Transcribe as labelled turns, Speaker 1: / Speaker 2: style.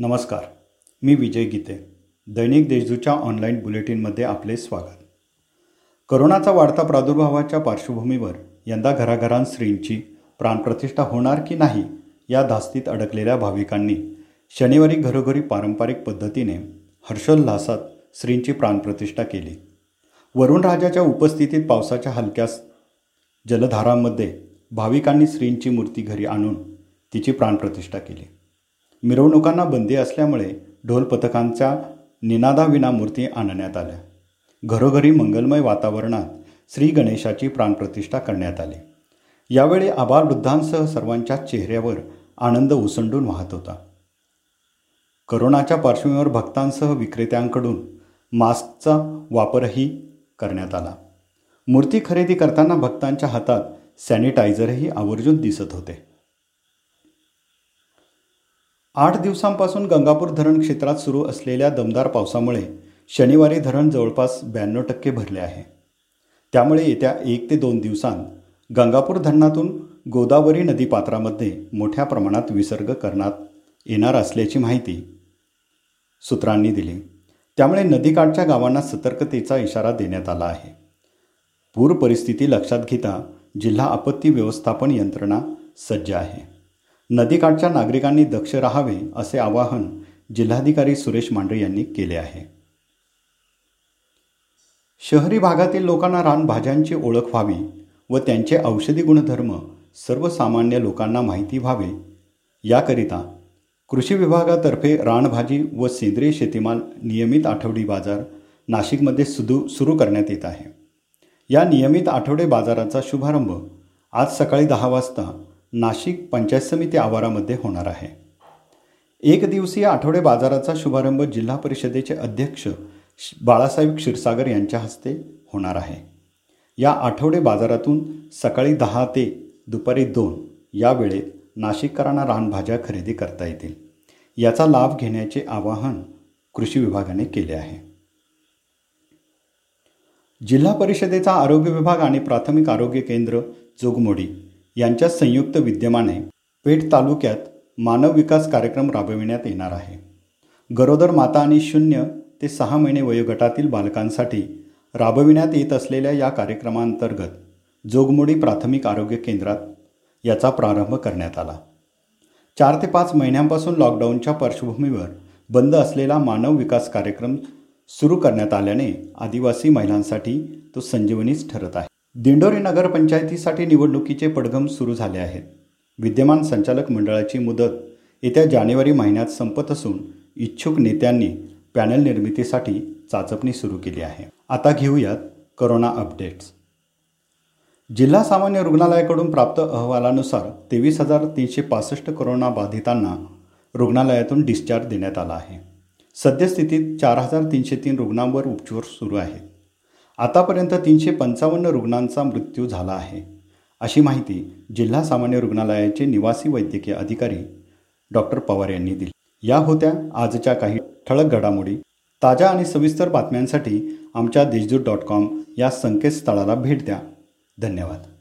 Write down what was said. Speaker 1: नमस्कार मी विजय गीते दैनिक देशदूच्या ऑनलाईन बुलेटिनमध्ये आपले स्वागत करोनाचा वाढता प्रादुर्भावाच्या पार्श्वभूमीवर यंदा घराघरांत श्रींची प्राणप्रतिष्ठा होणार की नाही या धास्तीत अडकलेल्या भाविकांनी शनिवारी घरोघरी पारंपरिक पद्धतीने हर्षोल्हासात श्रींची प्राणप्रतिष्ठा केली वरुणराजाच्या उपस्थितीत पावसाच्या हलक्या जलधारांमध्ये भाविकांनी श्रींची मूर्ती घरी आणून तिची प्राणप्रतिष्ठा केली मिरवणुकांना बंदी असल्यामुळे ढोल पथकांच्या निनादाविना मूर्ती आणण्यात आल्या घरोघरी मंगलमय वातावरणात श्री गणेशाची प्राणप्रतिष्ठा करण्यात आली यावेळी वृद्धांसह सर्वांच्या चेहऱ्यावर आनंद उसंडून वाहत होता करोनाच्या पार्श्वभूमीवर भक्तांसह विक्रेत्यांकडून मास्कचा वापरही करण्यात आला मूर्ती खरेदी करताना भक्तांच्या हातात सॅनिटायझरही आवर्जून दिसत होते आठ दिवसांपासून गंगापूर धरण क्षेत्रात सुरू असलेल्या दमदार पावसामुळे शनिवारी धरण जवळपास ब्याण्णव टक्के भरले आहे त्यामुळे येत्या एक ते दोन दिवसांत गंगापूर धरणातून गोदावरी नदीपात्रामध्ये मोठ्या प्रमाणात विसर्ग करण्यात येणार असल्याची माहिती सूत्रांनी दिली त्यामुळे नदीकाठच्या गावांना सतर्कतेचा इशारा देण्यात आला आहे पूर परिस्थिती लक्षात घेता जिल्हा आपत्ती व्यवस्थापन यंत्रणा सज्ज आहे नदीकाठच्या नागरिकांनी दक्ष राहावे असे आवाहन जिल्हाधिकारी सुरेश मांढरे यांनी केले आहे शहरी भागातील लोकांना रानभाज्यांची ओळख व्हावी व त्यांचे औषधी गुणधर्म सर्वसामान्य लोकांना माहिती व्हावे याकरिता कृषी विभागातर्फे रानभाजी व सेंद्रिय शेतीमाल नियमित आठवडी बाजार नाशिकमध्ये सुदू सुरू करण्यात येत आहे या नियमित आठवडे बाजाराचा शुभारंभ आज सकाळी दहा वाजता नाशिक पंचायत समिती आवारामध्ये होणार आहे एक दिवसीय आठवडे बाजाराचा शुभारंभ जिल्हा परिषदेचे अध्यक्ष बाळासाहेब क्षीरसागर यांच्या हस्ते होणार आहे या आठवडे बाजारातून सकाळी दहा ते दुपारी दोन या वेळेत नाशिककरांना रानभाज्या खरेदी करता येतील याचा लाभ घेण्याचे आवाहन कृषी विभागाने केले आहे जिल्हा परिषदेचा आरोग्य विभाग आणि प्राथमिक आरोग्य केंद्र जोगमोडी यांच्या संयुक्त विद्यमाने पेठ तालुक्यात मानव विकास कार्यक्रम राबविण्यात येणार आहे गरोदर माता आणि शून्य ते सहा महिने वयोगटातील बालकांसाठी राबविण्यात येत असलेल्या या कार्यक्रमांतर्गत जोगमोडी प्राथमिक आरोग्य केंद्रात याचा प्रारंभ करण्यात आला चार ते पाच महिन्यांपासून लॉकडाऊनच्या पार्श्वभूमीवर बंद असलेला मानव विकास कार्यक्रम सुरू करण्यात आल्याने आदिवासी महिलांसाठी तो संजीवनीच ठरत आहे दिंडोरी नगरपंचायतीसाठी निवडणुकीचे पडघम सुरू झाले आहेत विद्यमान संचालक मंडळाची मुदत येत्या जानेवारी महिन्यात संपत असून इच्छुक नेत्यांनी पॅनल निर्मितीसाठी चाचपणी सुरू केली आहे आता घेऊयात करोना अपडेट्स जिल्हा सामान्य रुग्णालयाकडून प्राप्त अहवालानुसार तेवीस हजार तीनशे पासष्ट करोना बाधितांना रुग्णालयातून डिस्चार्ज देण्यात आला आहे सद्यस्थितीत चार हजार तीनशे तीन रुग्णांवर उपचार सुरू आहेत आतापर्यंत तीनशे पंचावन्न रुग्णांचा मृत्यू झाला आहे अशी माहिती जिल्हा सामान्य रुग्णालयाचे निवासी वैद्यकीय अधिकारी डॉक्टर पवार यांनी दिली या होत्या आजच्या काही ठळक घडामोडी ताज्या आणि सविस्तर बातम्यांसाठी आमच्या देशदूत डॉट कॉम या संकेतस्थळाला भेट द्या धन्यवाद